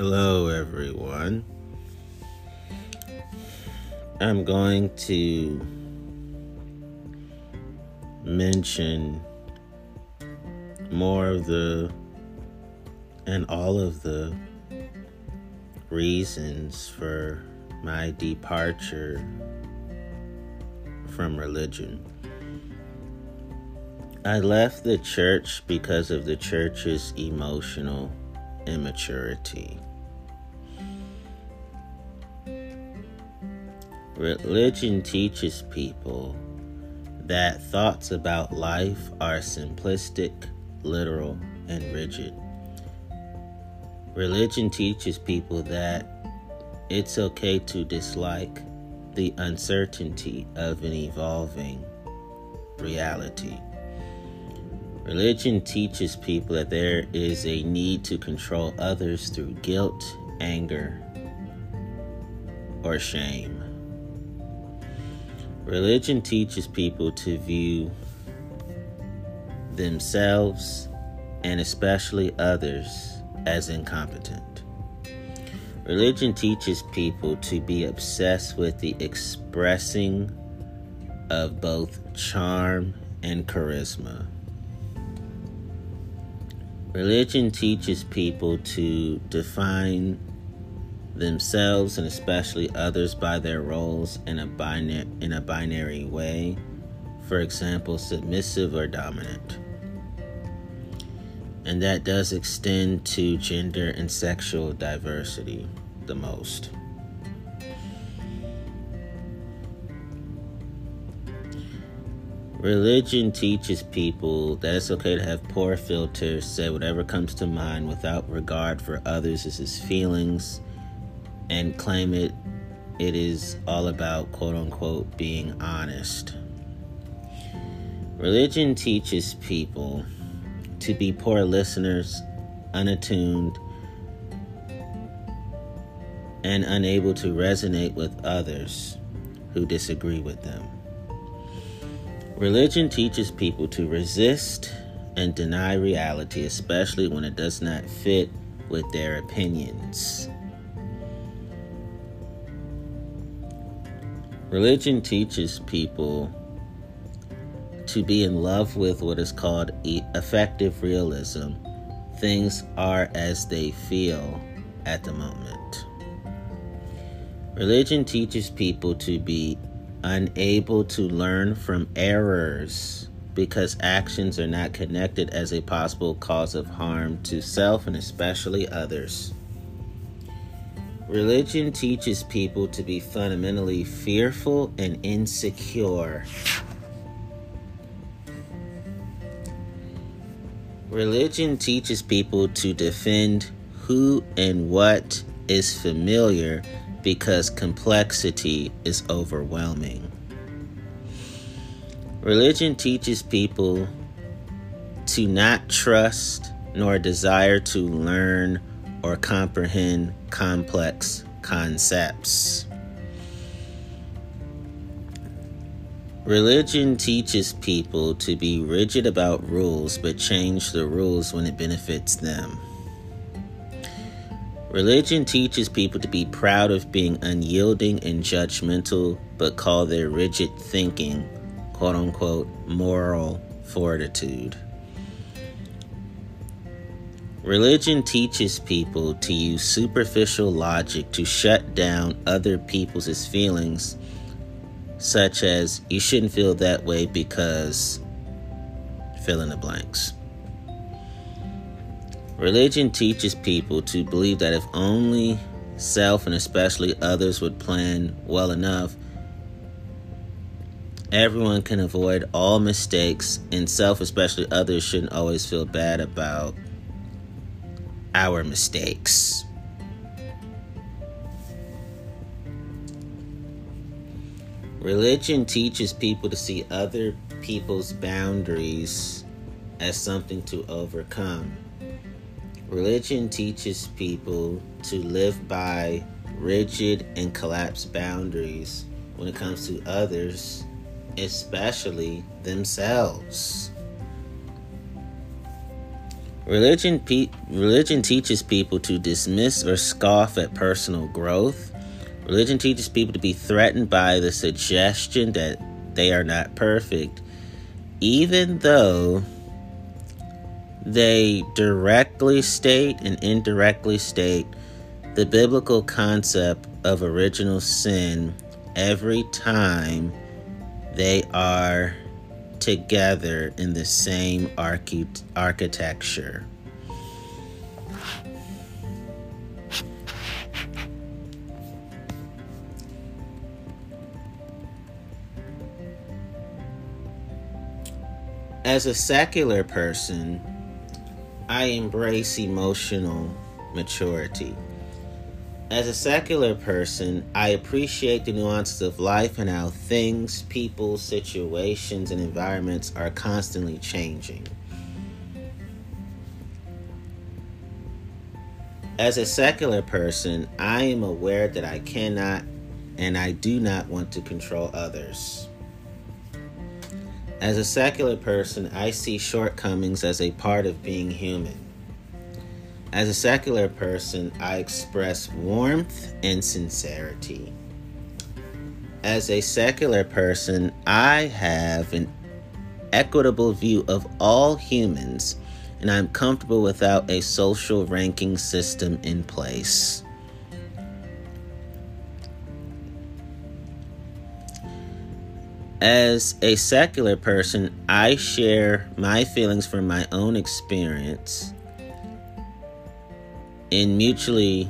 Hello, everyone. I'm going to mention more of the and all of the reasons for my departure from religion. I left the church because of the church's emotional immaturity. Religion teaches people that thoughts about life are simplistic, literal, and rigid. Religion teaches people that it's okay to dislike the uncertainty of an evolving reality. Religion teaches people that there is a need to control others through guilt, anger, or shame. Religion teaches people to view themselves and especially others as incompetent. Religion teaches people to be obsessed with the expressing of both charm and charisma. Religion teaches people to define themselves and especially others by their roles in a binary in a binary way. For example, submissive or dominant. And that does extend to gender and sexual diversity the most. Religion teaches people that it's okay to have poor filters, say whatever comes to mind without regard for others feelings, and claim it it is all about quote unquote being honest. Religion teaches people to be poor listeners, unattuned, and unable to resonate with others who disagree with them. Religion teaches people to resist and deny reality, especially when it does not fit with their opinions. Religion teaches people to be in love with what is called effective realism. Things are as they feel at the moment. Religion teaches people to be unable to learn from errors because actions are not connected as a possible cause of harm to self and especially others. Religion teaches people to be fundamentally fearful and insecure. Religion teaches people to defend who and what is familiar because complexity is overwhelming. Religion teaches people to not trust nor desire to learn or comprehend complex concepts. Religion teaches people to be rigid about rules but change the rules when it benefits them. Religion teaches people to be proud of being unyielding and judgmental, but call their rigid thinking, quote unquote, moral fortitude. Religion teaches people to use superficial logic to shut down other people's feelings, such as, you shouldn't feel that way because fill in the blanks. Religion teaches people to believe that if only self and especially others would plan well enough, everyone can avoid all mistakes, and self, especially others, shouldn't always feel bad about our mistakes. Religion teaches people to see other people's boundaries as something to overcome. Religion teaches people to live by rigid and collapsed boundaries when it comes to others, especially themselves. Religion, pe- religion teaches people to dismiss or scoff at personal growth. Religion teaches people to be threatened by the suggestion that they are not perfect, even though they directly state and indirectly state the biblical concept of original sin every time they are together in the same archi- architecture. As a secular person, I embrace emotional maturity. As a secular person, I appreciate the nuances of life and how things, people, situations, and environments are constantly changing. As a secular person, I am aware that I cannot and I do not want to control others. As a secular person, I see shortcomings as a part of being human. As a secular person, I express warmth and sincerity. As a secular person, I have an equitable view of all humans, and I'm comfortable without a social ranking system in place. As a secular person, I share my feelings from my own experience in mutually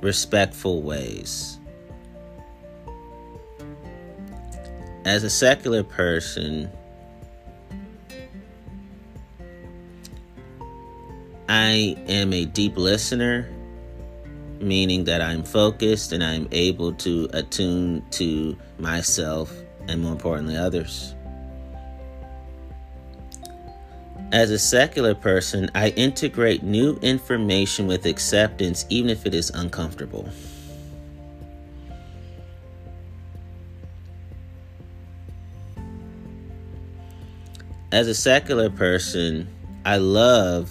respectful ways. As a secular person, I am a deep listener, meaning that I'm focused and I'm able to attune to myself and, more importantly, others. As a secular person, I integrate new information with acceptance, even if it is uncomfortable. As a secular person, I love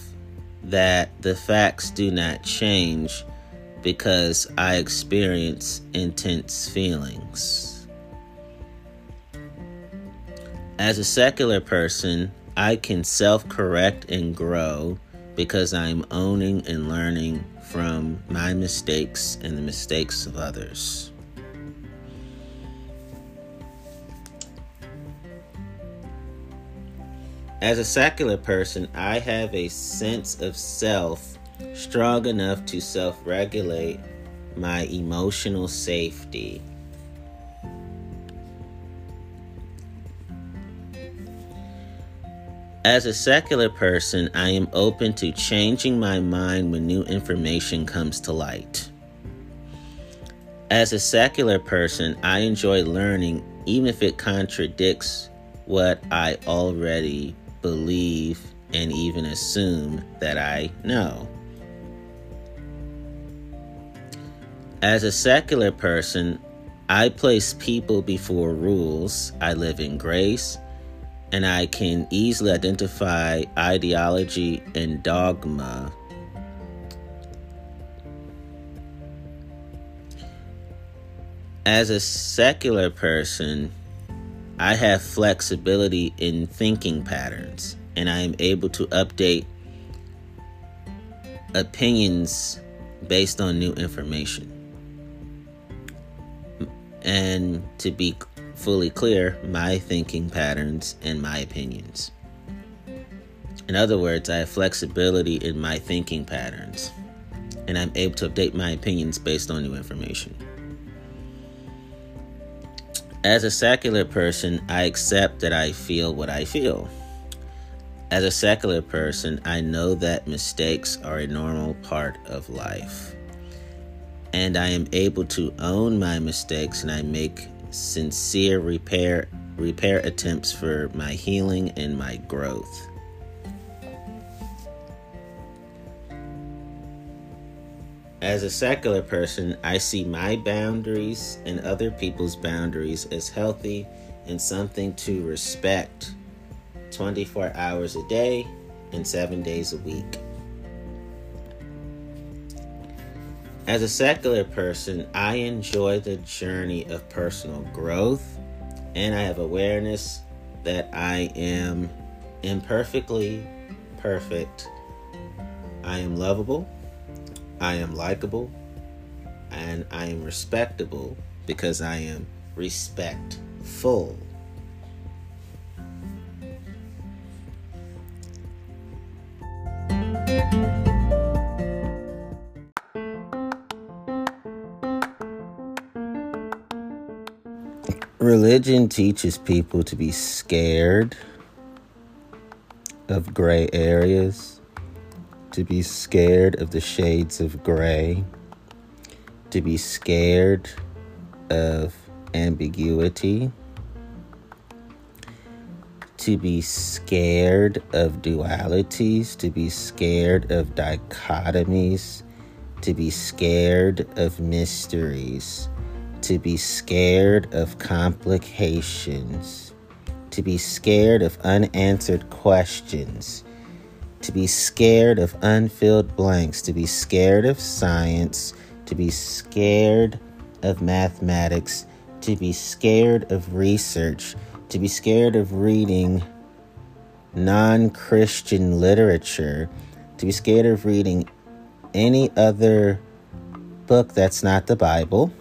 that the facts do not change because I experience intense feelings. As a secular person, I can self correct and grow because I'm owning and learning from my mistakes and the mistakes of others. As a secular person, I have a sense of self strong enough to self regulate my emotional safety As a secular person, I am open to changing my mind when new information comes to light. As a secular person, I enjoy learning even if it contradicts what I already believe and even assume that I know. As a secular person, I place people before rules. I live in grace and I can easily identify ideology and dogma. As a secular person, I have flexibility in thinking patterns and I am able to update opinions based on new information. And to be fully clear my thinking patterns and my opinions. In other words, I have flexibility in my thinking patterns, and I'm able to update my opinions based on new information. As a secular person, I accept that I feel what I feel. As a secular person, I know that mistakes are a normal part of life. And I am able to own my mistakes and I make sincere repair repair attempts for my healing and my growth. As a secular person, I see my boundaries and other people's boundaries as healthy and something to respect 24 hours a day and 7 days a week. As a secular person, I enjoy the journey of personal growth and I have awareness that I am imperfectly perfect. I am lovable, I am likable, and I am respectable because I am respectful. Religion teaches people to be scared of gray areas, to be scared of the shades of gray, to be scared of ambiguity, to be scared of dualities, to be scared of dichotomies, to be scared of mysteries to be scared of complications, to be scared of unanswered questions, to be scared of unfilled blanks, to be scared of science, to be scared of mathematics, to be scared of research, to be scared of reading non Christian literature, to be scared of reading any other book that's not the Bible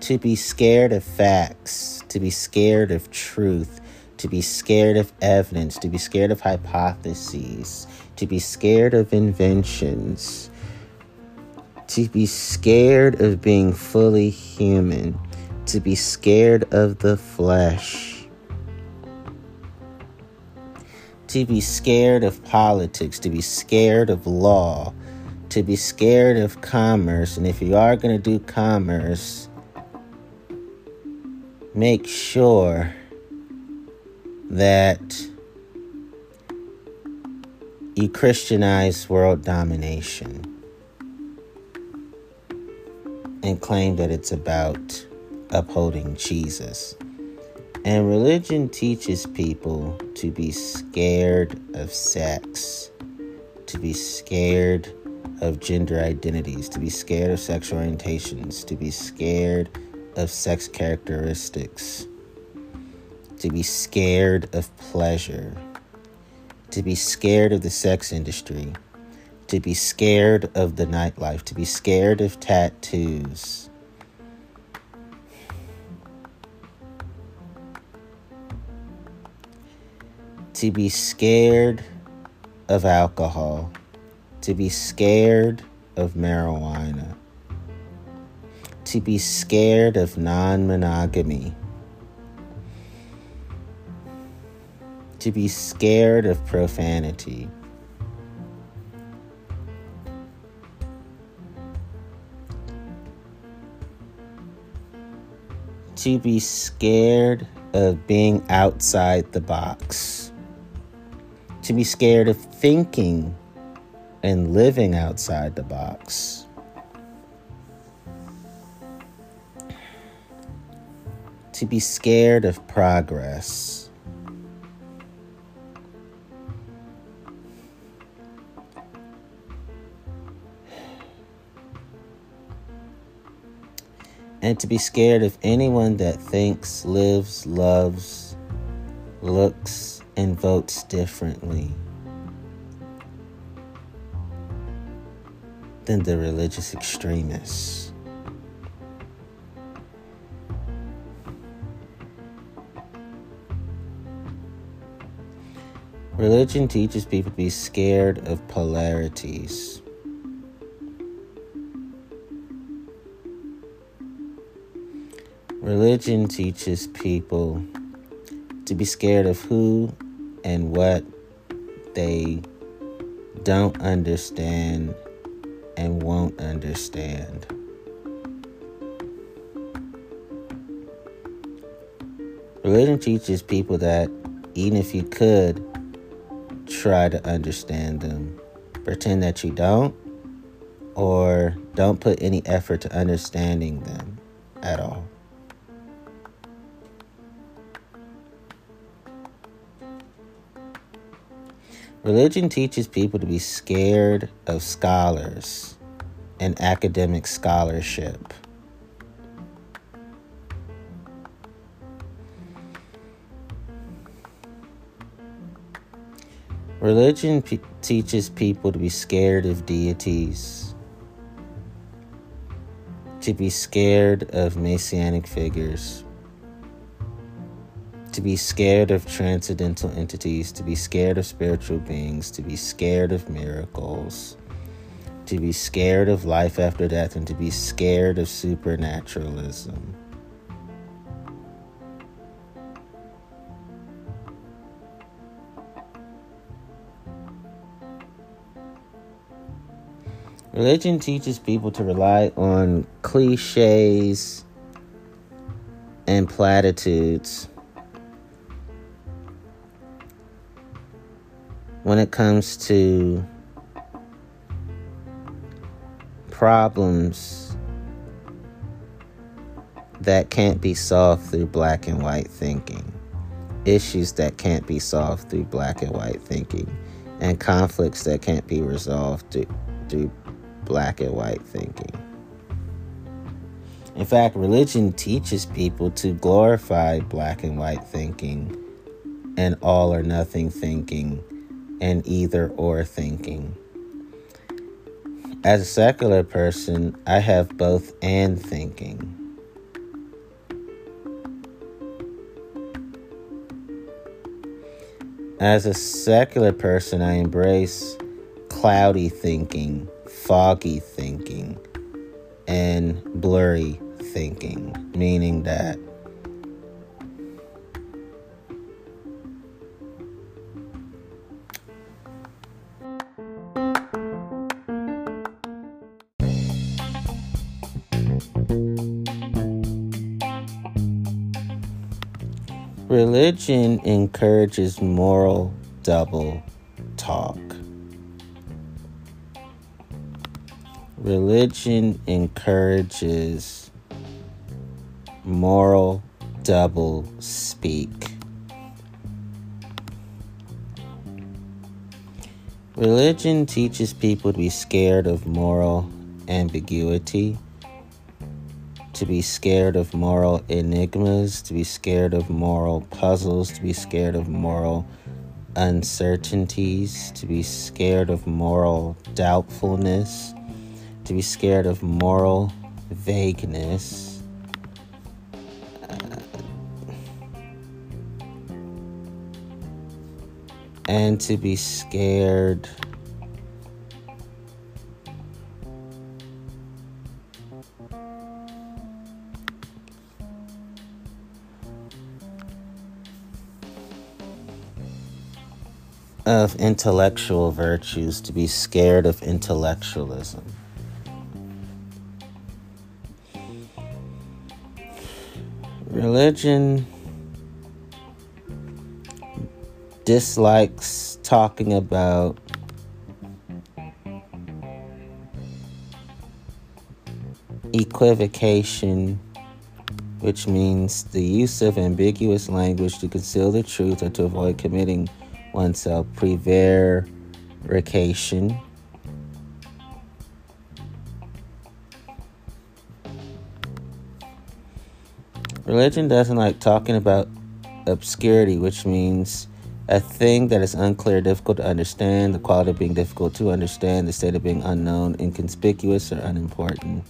to be scared of facts, to be scared of truth, to be scared of evidence, to be scared of hypotheses, to be scared of inventions, to be scared of being fully human, to be scared of the flesh, to be scared of politics, to be scared of law, to be scared of commerce. And if you are going to do commerce, make sure that you Christianize world domination and claim that it's about upholding Jesus. And religion teaches people to be scared of sex, to be scared of gender identities, to be scared of sexual orientations, to be scared of sex characteristics, to be scared of pleasure, to be scared of the sex industry, to be scared of the nightlife, to be scared of tattoos. To be scared of alcohol, to be scared of marijuana to be scared of non monogamy, to be scared of profanity. To be scared of being outside the box. To be scared of thinking and living outside the box. To be scared of progress. And to be scared of anyone that thinks, lives, loves, looks, and votes differently than the religious extremists. Religion teaches people to be scared of polarities. Religion teaches people to be scared of who and what they don't understand and won't understand. Religion teaches people that even if you could, try to understand them. Pretend that you don't, or don't put any effort to understanding them at all. Religion teaches people to be scared of scholars and academic scholarship. Religion teaches people to be scared of deities, to be scared of messianic figures, to be scared of transcendental entities, to be scared of spiritual beings, to be scared of miracles, to be scared of life after death, and to be scared of supernaturalism. Religion teaches people to rely on cliches and platitudes. When it comes to problems that can't be solved through black and white thinking, issues that can't be solved through black and white thinking, and conflicts that can't be resolved through, through black and white thinking. In fact, religion teaches people to glorify black and white thinking and all or nothing thinking and either or thinking. As a secular person, I have both and thinking. As a secular person, I embrace cloudy thinking foggy thinking and blurry thinking, meaning that religion encourages moral double Religion encourages moral double speak. Religion teaches people to be scared of moral ambiguity, to be scared of moral enigmas, to be scared of moral puzzles, to be scared of moral uncertainties, to be scared of moral doubtfulness to be scared of moral vagueness. Uh, and to be scared of intellectual virtues, to be scared of intellectualism. Religion dislikes talking about equivocation, which means the use of ambiguous language to conceal the truth or to avoid committing oneself, prevarication. Religion doesn't like talking about obscurity, which means a thing that is unclear, difficult to understand, the quality of being difficult to understand, the state of being unknown, inconspicuous, or unimportant.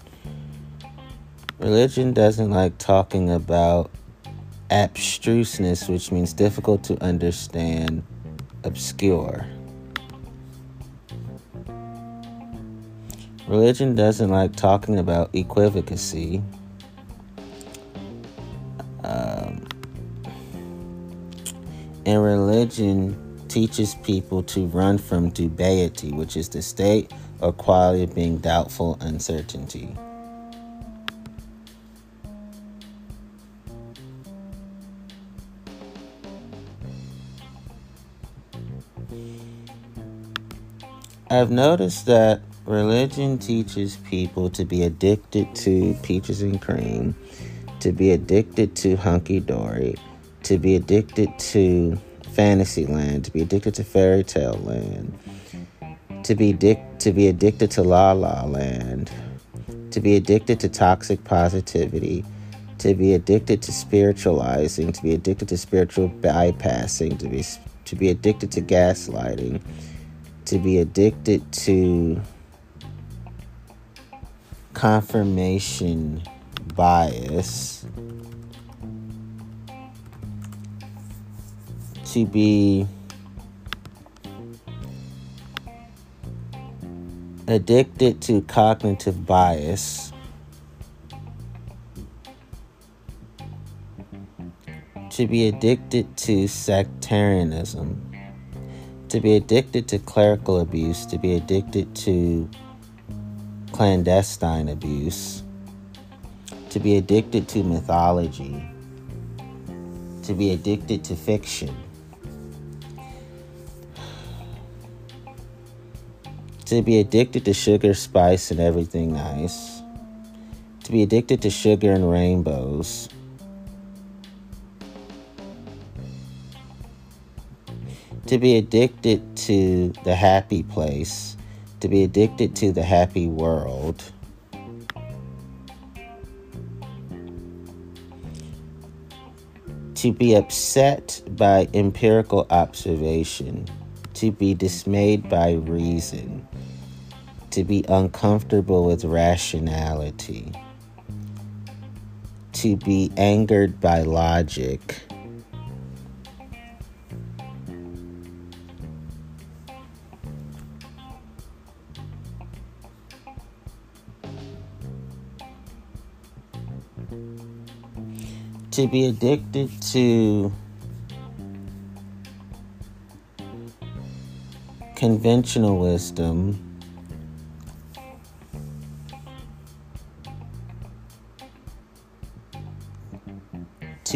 Religion doesn't like talking about abstruseness, which means difficult to understand, obscure. Religion doesn't like talking about equivocacy, And religion teaches people to run from dubiety, which is the state or quality of being doubtful, uncertainty. I've noticed that religion teaches people to be addicted to peaches and cream, to be addicted to hunky dory, to be addicted to fantasy land, to be addicted to fairy tale land, to be to be addicted to la la land, to be addicted to toxic positivity, to be addicted to spiritualizing, to be addicted to spiritual bypassing, to be to be addicted to gaslighting, to be addicted to confirmation bias, be addicted to cognitive bias. To be addicted to sectarianism, to be addicted to clerical abuse, to be addicted to clandestine abuse, to be addicted to mythology, to be addicted to fiction. To be addicted to sugar, spice, and everything nice. To be addicted to sugar and rainbows. To be addicted to the happy place. To be addicted to the happy world. To be upset by empirical observation. To be dismayed by reason to be uncomfortable with rationality, to be angered by logic. To be addicted to conventional wisdom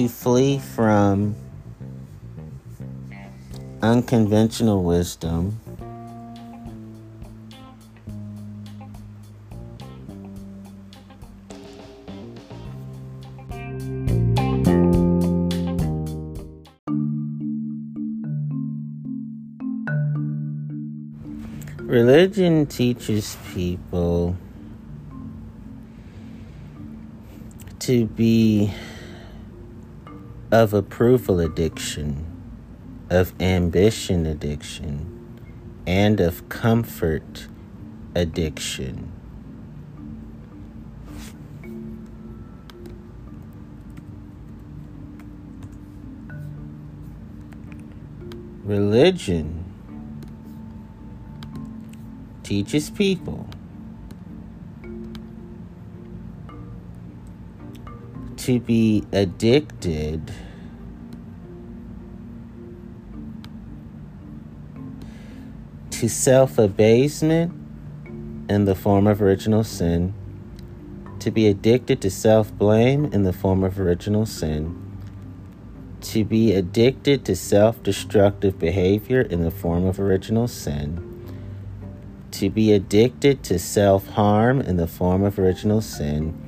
to flee from unconventional wisdom. Religion teaches people to be of approval addiction, of ambition addiction, and of comfort addiction. Religion teaches people to be addicted. To self abasement in the form of original sin, to be addicted to self blame in the form of original sin, to be addicted to self destructive behavior in the form of original sin, to be addicted to self harm in the form of original sin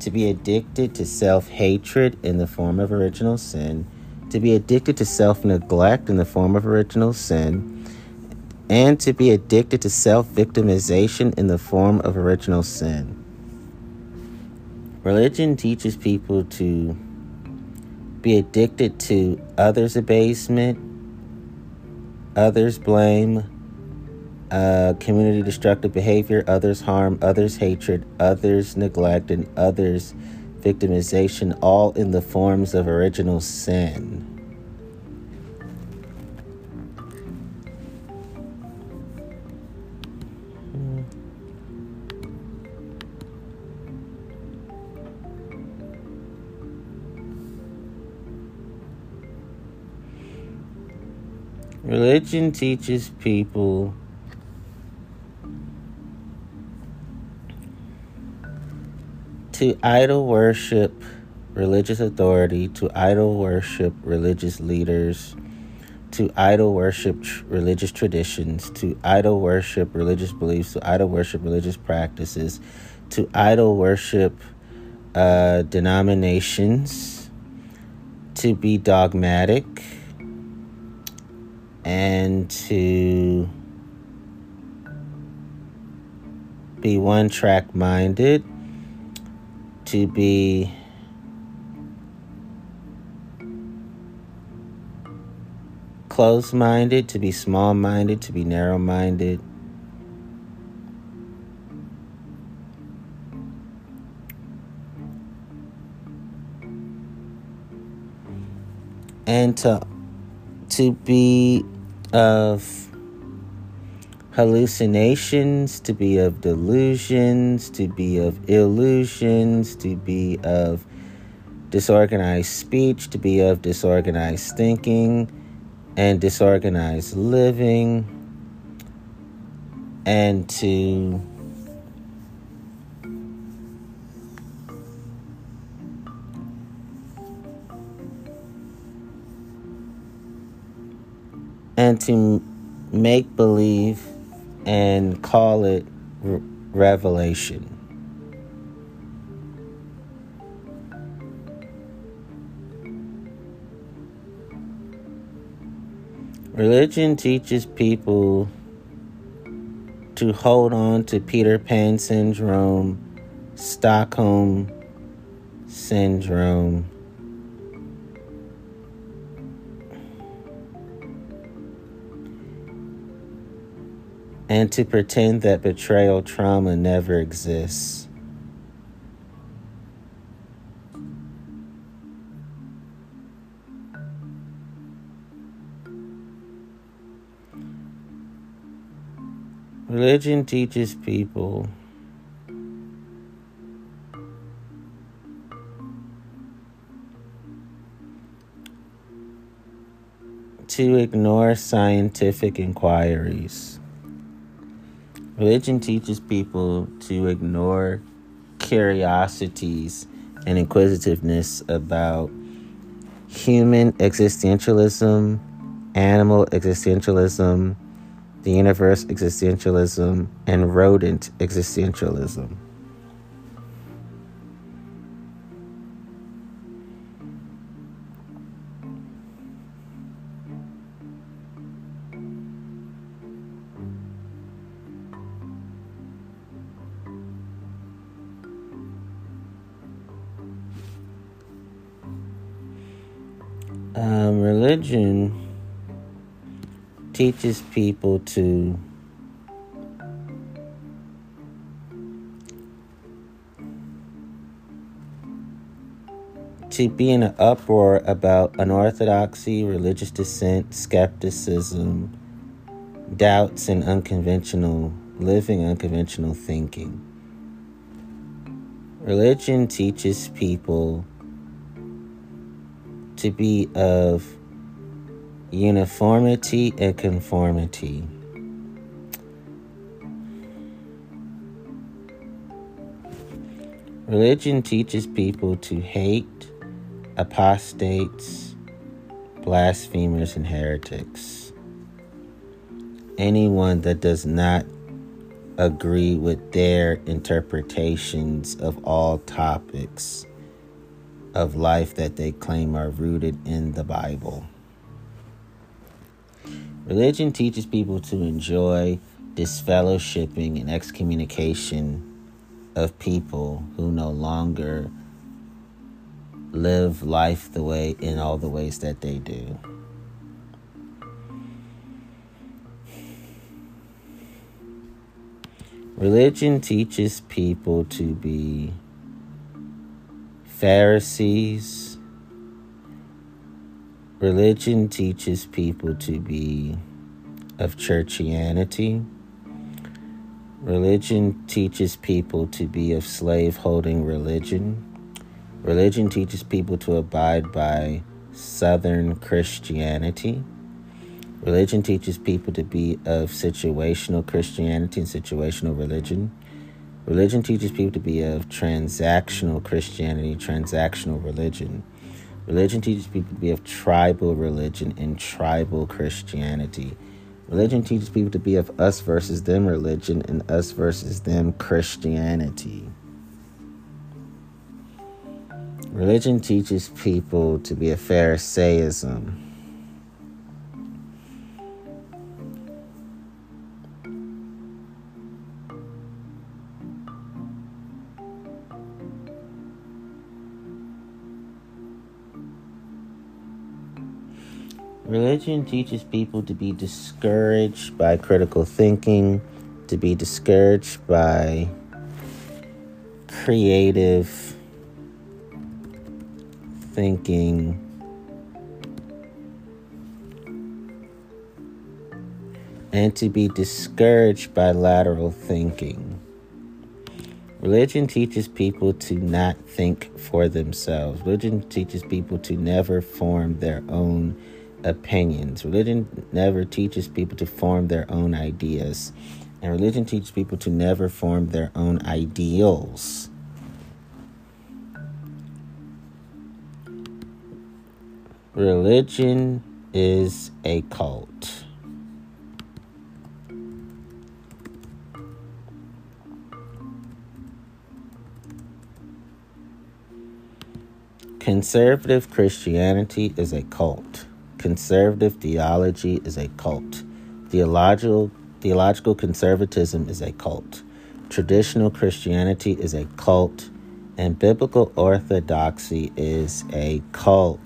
to be addicted to self hatred in the form of original sin, to be addicted to self neglect in the form of original sin, and to be addicted to self victimization in the form of original sin. Religion teaches people to be addicted to others' abasement, others' blame, uh, community destructive behavior, others harm, others hatred, others neglect, and others victimization, all in the forms of original sin. Religion teaches people to idol worship religious authority, to idol worship religious leaders, to idol worship tr- religious traditions, to idol worship religious beliefs, to idol worship religious practices, to idol worship uh, denominations, to be dogmatic, and to be one track minded, to be close minded, to be small minded, to be narrow minded. And to to be of hallucinations, to be of delusions, to be of illusions, to be of disorganized speech, to be of disorganized thinking and disorganized living, and to and to make believe and call it re- revelation. Religion teaches people to hold on to Peter Pan syndrome, Stockholm syndrome, and to pretend that betrayal trauma never exists. Religion teaches people to ignore scientific inquiries. Religion teaches people to ignore curiosities and inquisitiveness about human existentialism, animal existentialism, the universe existentialism, and rodent existentialism. Religion teaches people to to be in an uproar about unorthodoxy, religious dissent, skepticism, doubts, and unconventional living, unconventional thinking. Religion teaches people to be of uniformity and conformity. Religion teaches people to hate apostates, blasphemers, and heretics. Anyone that does not agree with their interpretations of all topics of life that they claim are rooted in the Bible. Religion teaches people to enjoy disfellowshipping and excommunication of people who no longer live life the way in all the ways that they do. Religion teaches people to be Pharisees. Religion teaches people to be of churchianity. Religion teaches people to be of slave holding religion. Religion teaches people to abide by Southern Christianity. Religion teaches people to be of situational Christianity and situational religion. Religion teaches people to be of transactional Christianity, transactional religion. Religion teaches people to be of tribal religion and tribal Christianity. Religion teaches people to be of us versus them religion and us versus them Christianity. Religion teaches people to be a Pharisaism Religion teaches people to be discouraged by critical thinking, to be discouraged by creative thinking. And to be discouraged by lateral thinking. Religion teaches people to not think for themselves. Religion teaches people to never form their own opinions. Religion never teaches people to form their own ideas. And religion teaches people to never form their own ideals. Religion is a cult. Conservative Christianity is a cult. Conservative theology is a cult. Theological, theological conservatism is a cult. Traditional Christianity is a cult. And biblical orthodoxy is a cult.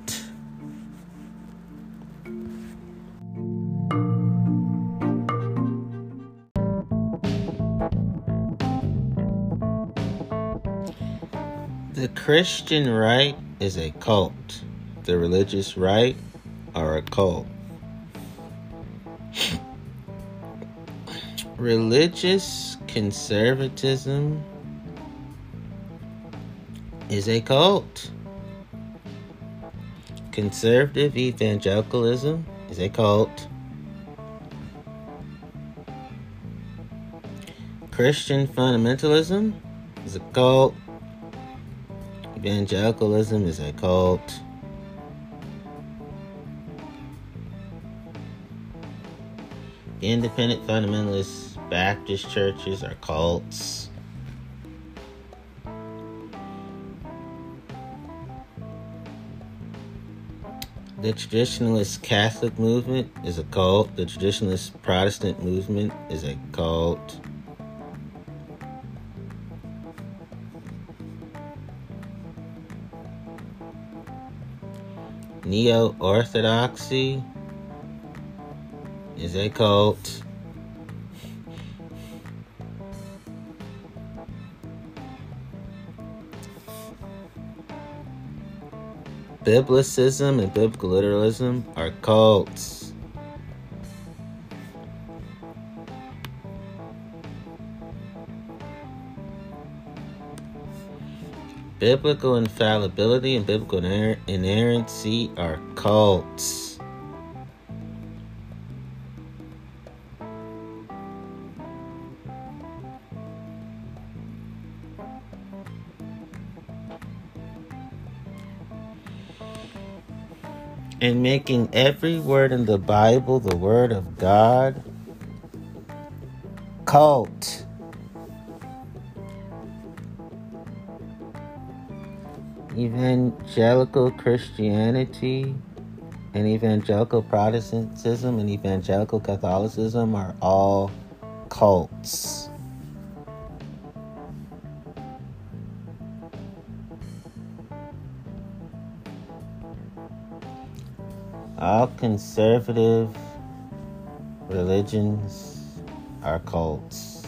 The Christian right is a cult. The religious right are a cult. Religious conservatism is a cult. Conservative evangelicalism is a cult. Christian fundamentalism is a cult. Evangelicalism is a cult. Independent fundamentalist Baptist churches are cults. The traditionalist Catholic movement is a cult. The traditionalist Protestant movement is a cult. Neo Orthodoxy is a cult. Biblicism and biblical literalism are cults. Biblical infallibility and biblical inerrancy are cults. And making every word in the Bible the word of God. Cult. Evangelical Christianity and evangelical Protestantism and evangelical Catholicism are all cults. All conservative religions are cults.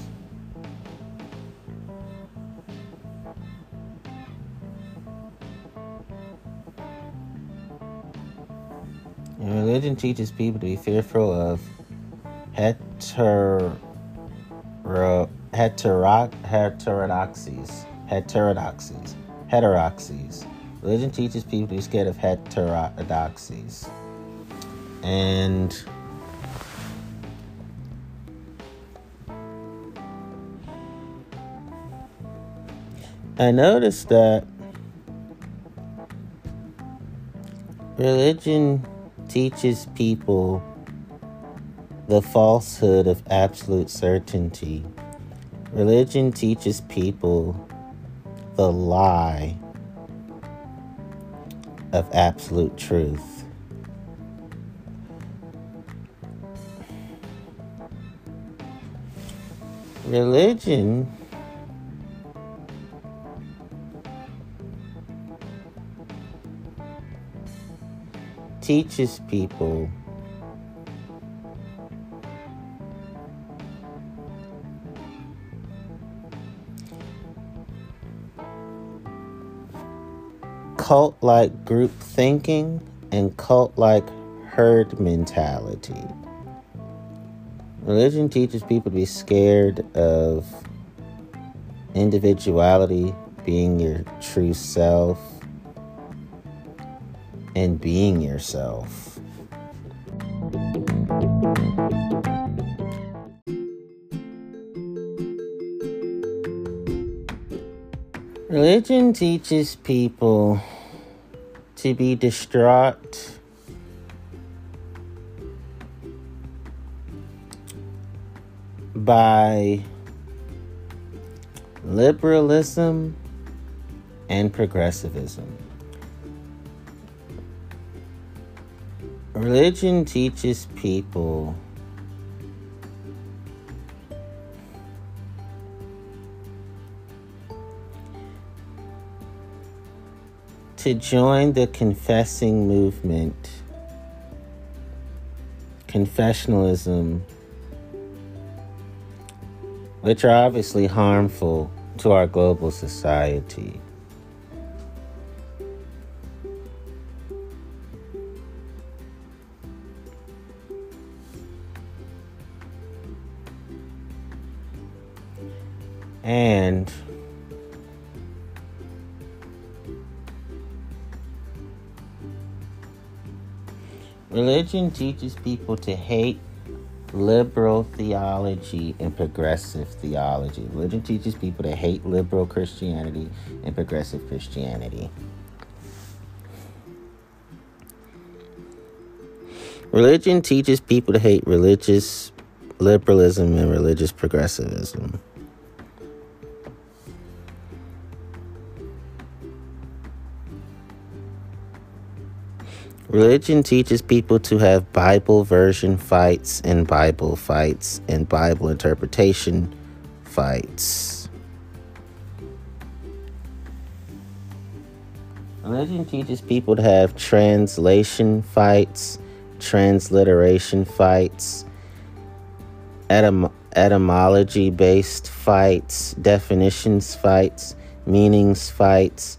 And religion teaches people to be fearful of heter, hetero, heterodoxies. Heterodoxies. Heterodoxies. Religion teaches people to be scared of heterodoxies and I noticed that religion teaches people the falsehood of absolute certainty. Religion teaches people the lie of absolute truth. Religion teaches people cult like group thinking and cult like herd mentality. Religion teaches people to be scared of individuality, being your true self, and being yourself. Religion teaches people to be distraught. By liberalism and progressivism. Religion teaches people to join the confessing movement, confessionalism, which are obviously harmful to our global society. And Religion teaches people to hate liberal theology and progressive theology. Religion teaches people to hate liberal Christianity and progressive Christianity. Religion teaches people to hate religious liberalism and religious progressivism. Religion teaches people to have Bible version fights and Bible fights and Bible interpretation fights. Religion teaches people to have translation fights, transliteration fights, etym- etymology based fights, definitions fights, meanings fights,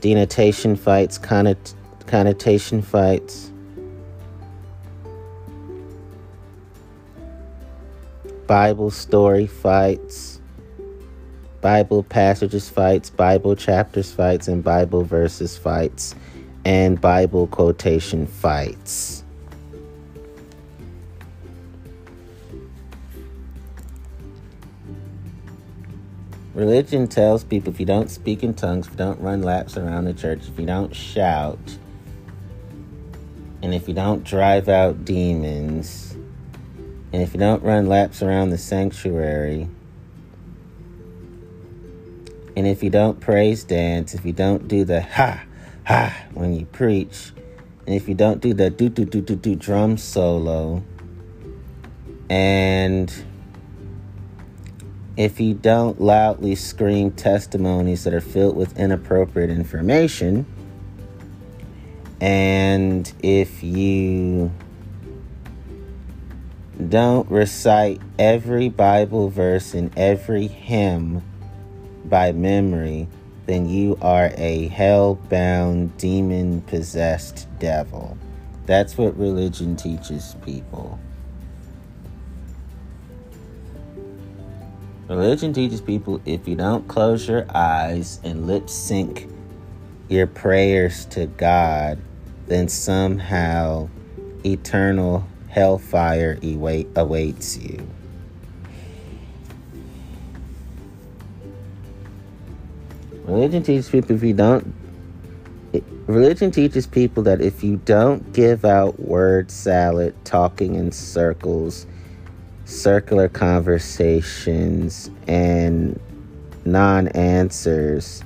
denotation fights, connot- connotation fights, Bible story fights, Bible passages fights, Bible chapters fights, and Bible verses fights, and Bible quotation fights. Religion tells people if you don't speak in tongues, if you don't run laps around the church, if you don't shout, and if you don't drive out demons, and if you don't run laps around the sanctuary, and if you don't praise dance, if you don't do the ha ha when you preach, and if you don't do the do do do do do drum solo, and if you don't loudly scream testimonies that are filled with inappropriate information, and if you don't recite every Bible verse and every hymn by memory, then you are a hell bound, demon possessed devil. That's what religion teaches people. Religion teaches people if you don't close your eyes and lip sync your prayers to God, then somehow eternal hellfire awaits you. Religion teaches people if you don't religion teaches people that if you don't give out word salad, talking in circles, circular conversations, and non answers,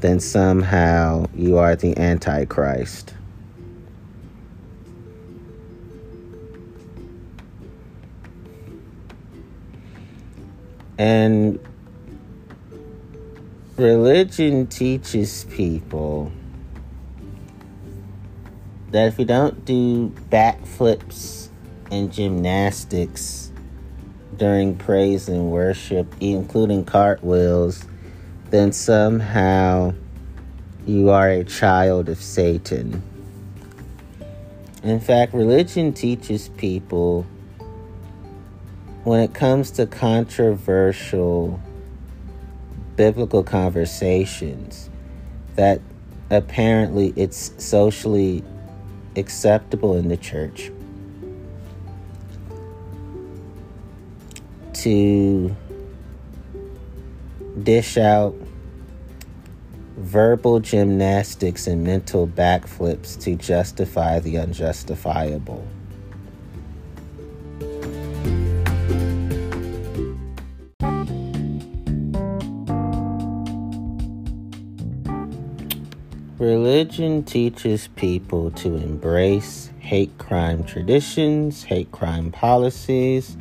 then somehow you are the Antichrist. And religion teaches people that if you don't do backflips and gymnastics during praise and worship, including cartwheels, then somehow you are a child of Satan. In fact, religion teaches people when it comes to controversial biblical conversations that apparently it's socially acceptable in the church to dish out verbal gymnastics and mental backflips to justify the unjustifiable. Religion teaches people to embrace hate crime traditions, hate crime policies,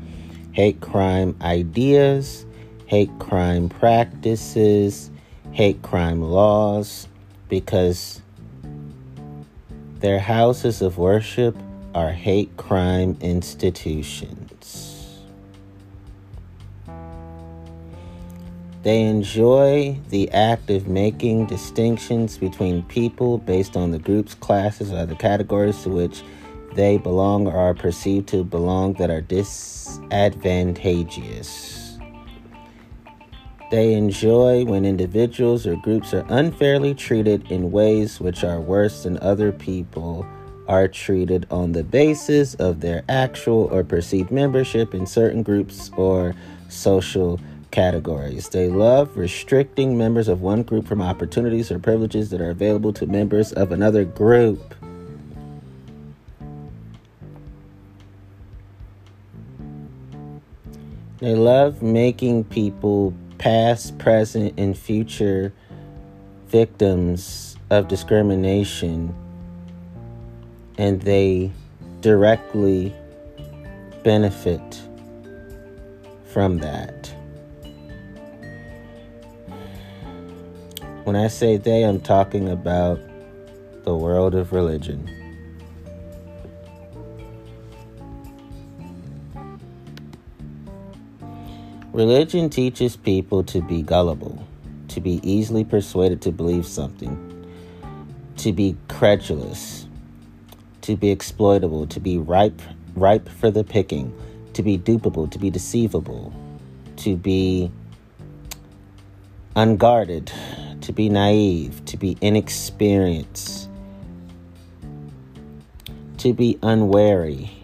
hate crime ideas, hate crime practices, hate crime laws, because their houses of worship are hate crime institutions. They enjoy the act of making distinctions between people based on the groups, classes, or other categories to which they belong or are perceived to belong that are disadvantageous. They enjoy when individuals or groups are unfairly treated in ways which are worse than other people are treated on the basis of their actual or perceived membership in certain groups or social categories. They love restricting members of one group from opportunities or privileges that are available to members of another group. They love making people past, present, and future victims of discrimination, and they directly benefit from that. When I say they, I'm talking about the world of religion. Religion teaches people to be gullible, to be easily persuaded to believe something, to be credulous, to be exploitable, to be ripe ripe for the picking, to be dupable, to be deceivable, to be unguarded, to be naive, to be inexperienced, to be unwary,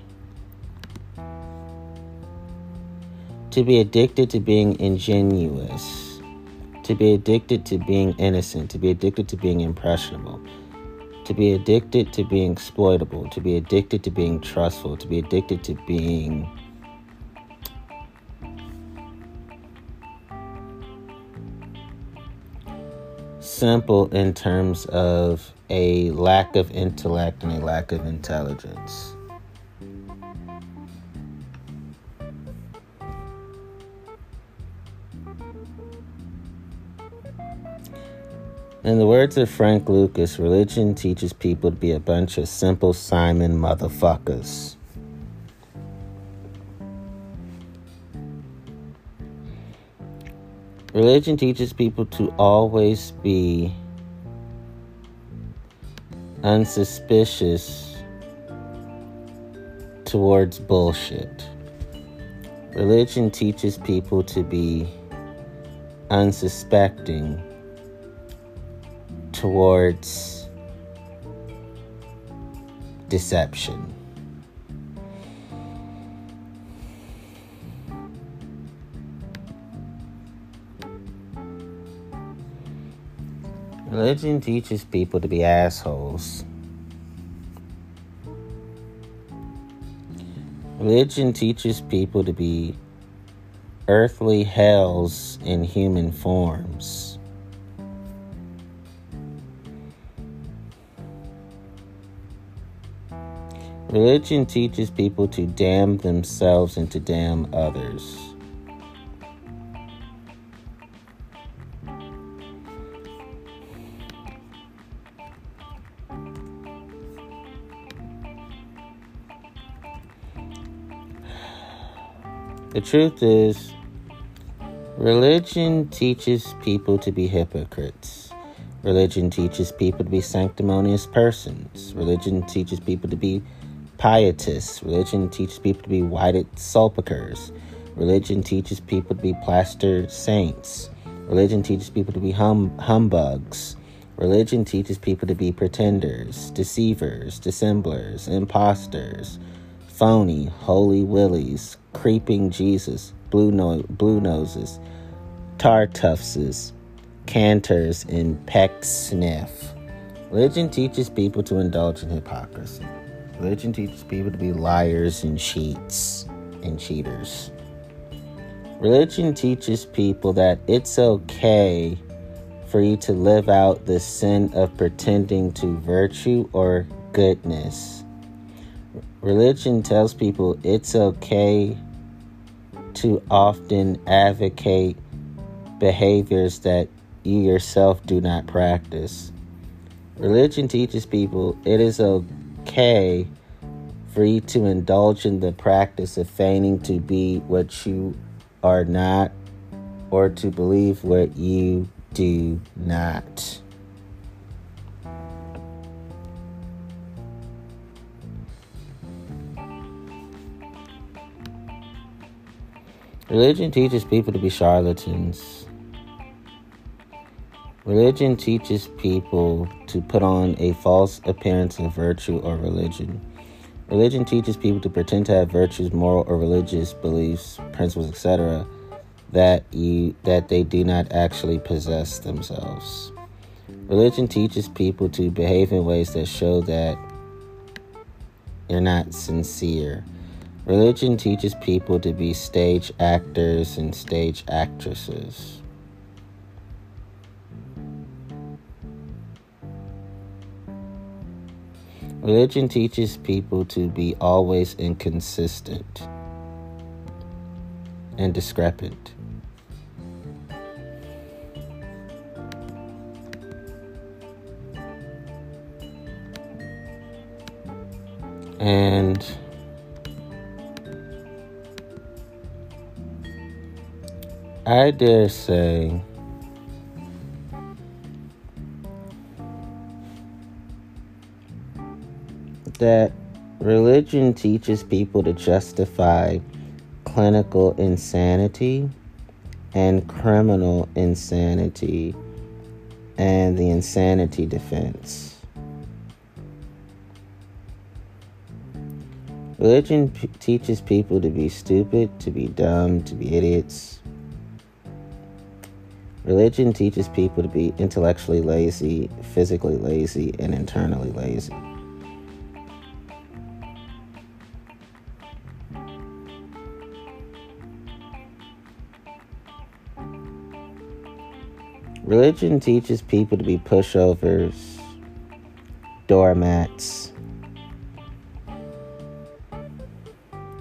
to be addicted to being ingenuous, to be addicted to being innocent, to be addicted to being impressionable, to be addicted to being exploitable, to be addicted to being trustful, to be addicted to being simple in terms of a lack of intellect and a lack of intelligence. In the words of Frank Lucas, religion teaches people to be a bunch of simple Simon motherfuckers. Religion teaches people to always be unsuspicious towards bullshit. Religion teaches people to be unsuspecting towards deception. Religion teaches people to be assholes. Religion teaches people to be earthly hells in human forms. Religion teaches people to damn themselves and to damn others. The truth is, religion teaches people to be hypocrites. Religion teaches people to be sanctimonious persons. Religion teaches people to be pietists. Religion teaches people to be whited sepulchres. Religion teaches people to be plastered saints. Religion teaches people to be hum- humbugs. Religion teaches people to be pretenders, deceivers, dissemblers, imposters, phony, holy willies, creeping Jesus, blue, no- blue noses, tartuffes, canters, and Pecksniff. Religion teaches people to indulge in hypocrisy. Religion teaches people to be liars and cheats and cheaters. Religion teaches people that it's okay for you to live out the sin of pretending to virtue or goodness. Religion tells people it's okay to often advocate behaviors that you yourself do not practice. Religion teaches people it is okay for you to indulge in the practice of feigning to be what you are not or to believe what you do not. Religion teaches people to be charlatans. Religion teaches people to put on a false appearance of virtue or religion. Religion teaches people to pretend to have virtues, moral or religious beliefs, principles, etc., that you that they do not actually possess themselves. Religion teaches people to behave in ways that show that you're not sincere. Religion teaches people to be stage actors and stage actresses. Religion teaches people to be always inconsistent and discrepant. And I dare say that religion teaches people to justify clinical insanity and criminal insanity and the insanity defense. Religion p- teaches people to be stupid, to be dumb, to be idiots. Religion teaches people to be intellectually lazy, physically lazy, and internally lazy. Religion teaches people to be pushovers, doormats,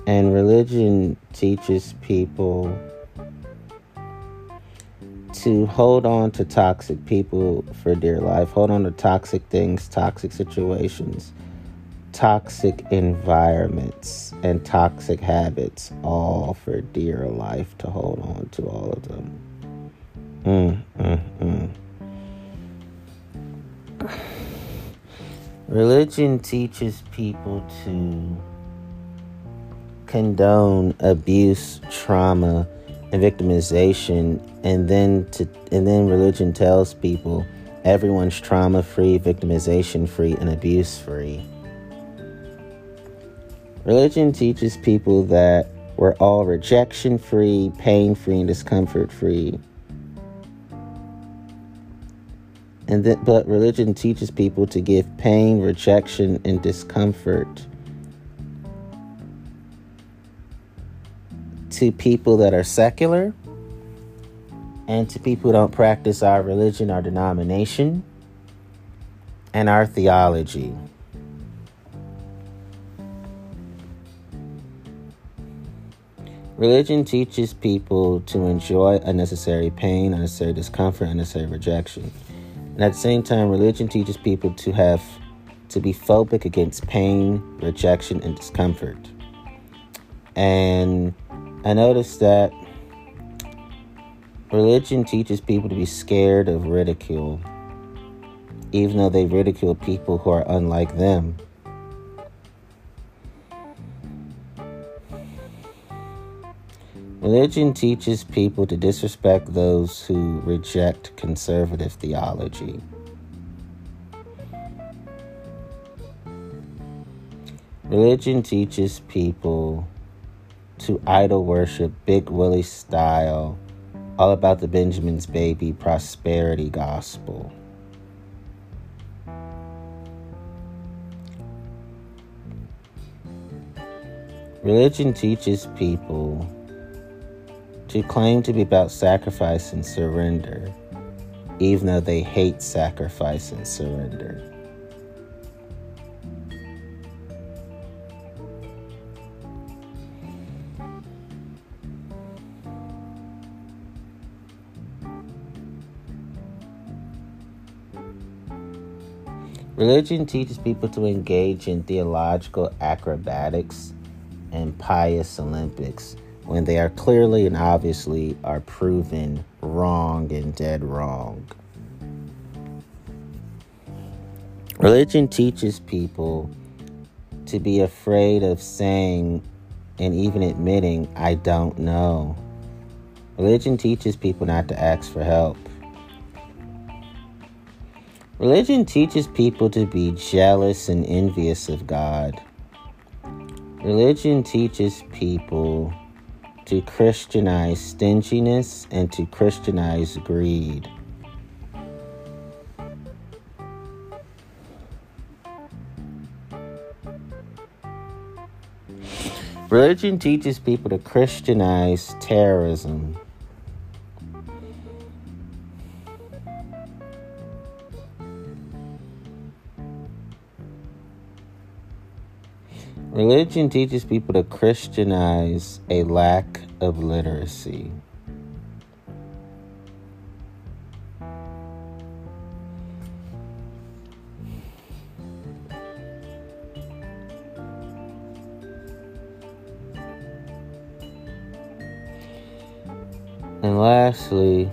and religion teaches people to hold on to toxic people for dear life, hold on to toxic things, toxic situations, toxic environments, and toxic habits, all for dear life to hold on to all of them. Mm, mm, mm. Religion teaches people to condone abuse, trauma, and victimization, and then to and then religion tells people everyone's trauma free, victimization free, and abuse free. Religion teaches people that we're all rejection free, pain free, and discomfort free. And but religion teaches people to give pain, rejection, and discomfort to people that are secular and to people who don't practice our religion, our denomination, and our theology. Religion teaches people to enjoy unnecessary pain, unnecessary discomfort, unnecessary rejection. And at the same time, religion teaches people to have to be phobic against pain, rejection, and discomfort. And I noticed that religion teaches people to be scared of ridicule, even though they ridicule people who are unlike them. Religion teaches people to disrespect those who reject conservative theology. Religion teaches people to idol worship Big Willie style, all about the Benjamin's baby prosperity gospel. Religion teaches people to claim to be about sacrifice and surrender, even though they hate sacrifice and surrender. Religion teaches people to engage in theological acrobatics and pious Olympics when they are clearly and obviously are proven wrong and dead wrong. Religion teaches people to be afraid of saying and even admitting, I don't know. Religion teaches people not to ask for help. Religion teaches people to be jealous and envious of God. Religion teaches people to Christianize stinginess and to Christianize greed. Religion teaches people to Christianize terrorism. Religion teaches people to Christianize a lack of literacy. And lastly,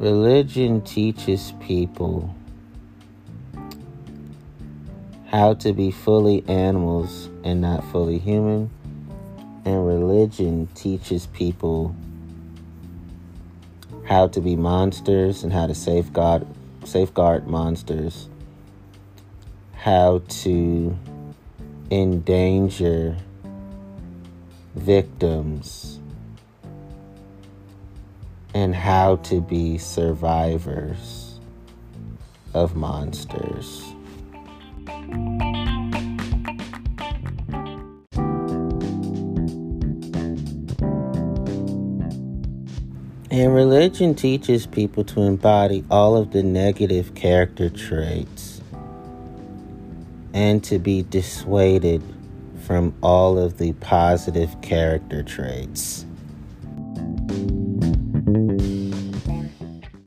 Religion teaches people how to be fully animals and not fully human. And religion teaches people how to be monsters and how to safeguard safeguard monsters. How to endanger victims and how to be survivors of monsters. And religion teaches people to embody all of the negative character traits and to be dissuaded from all of the positive character traits.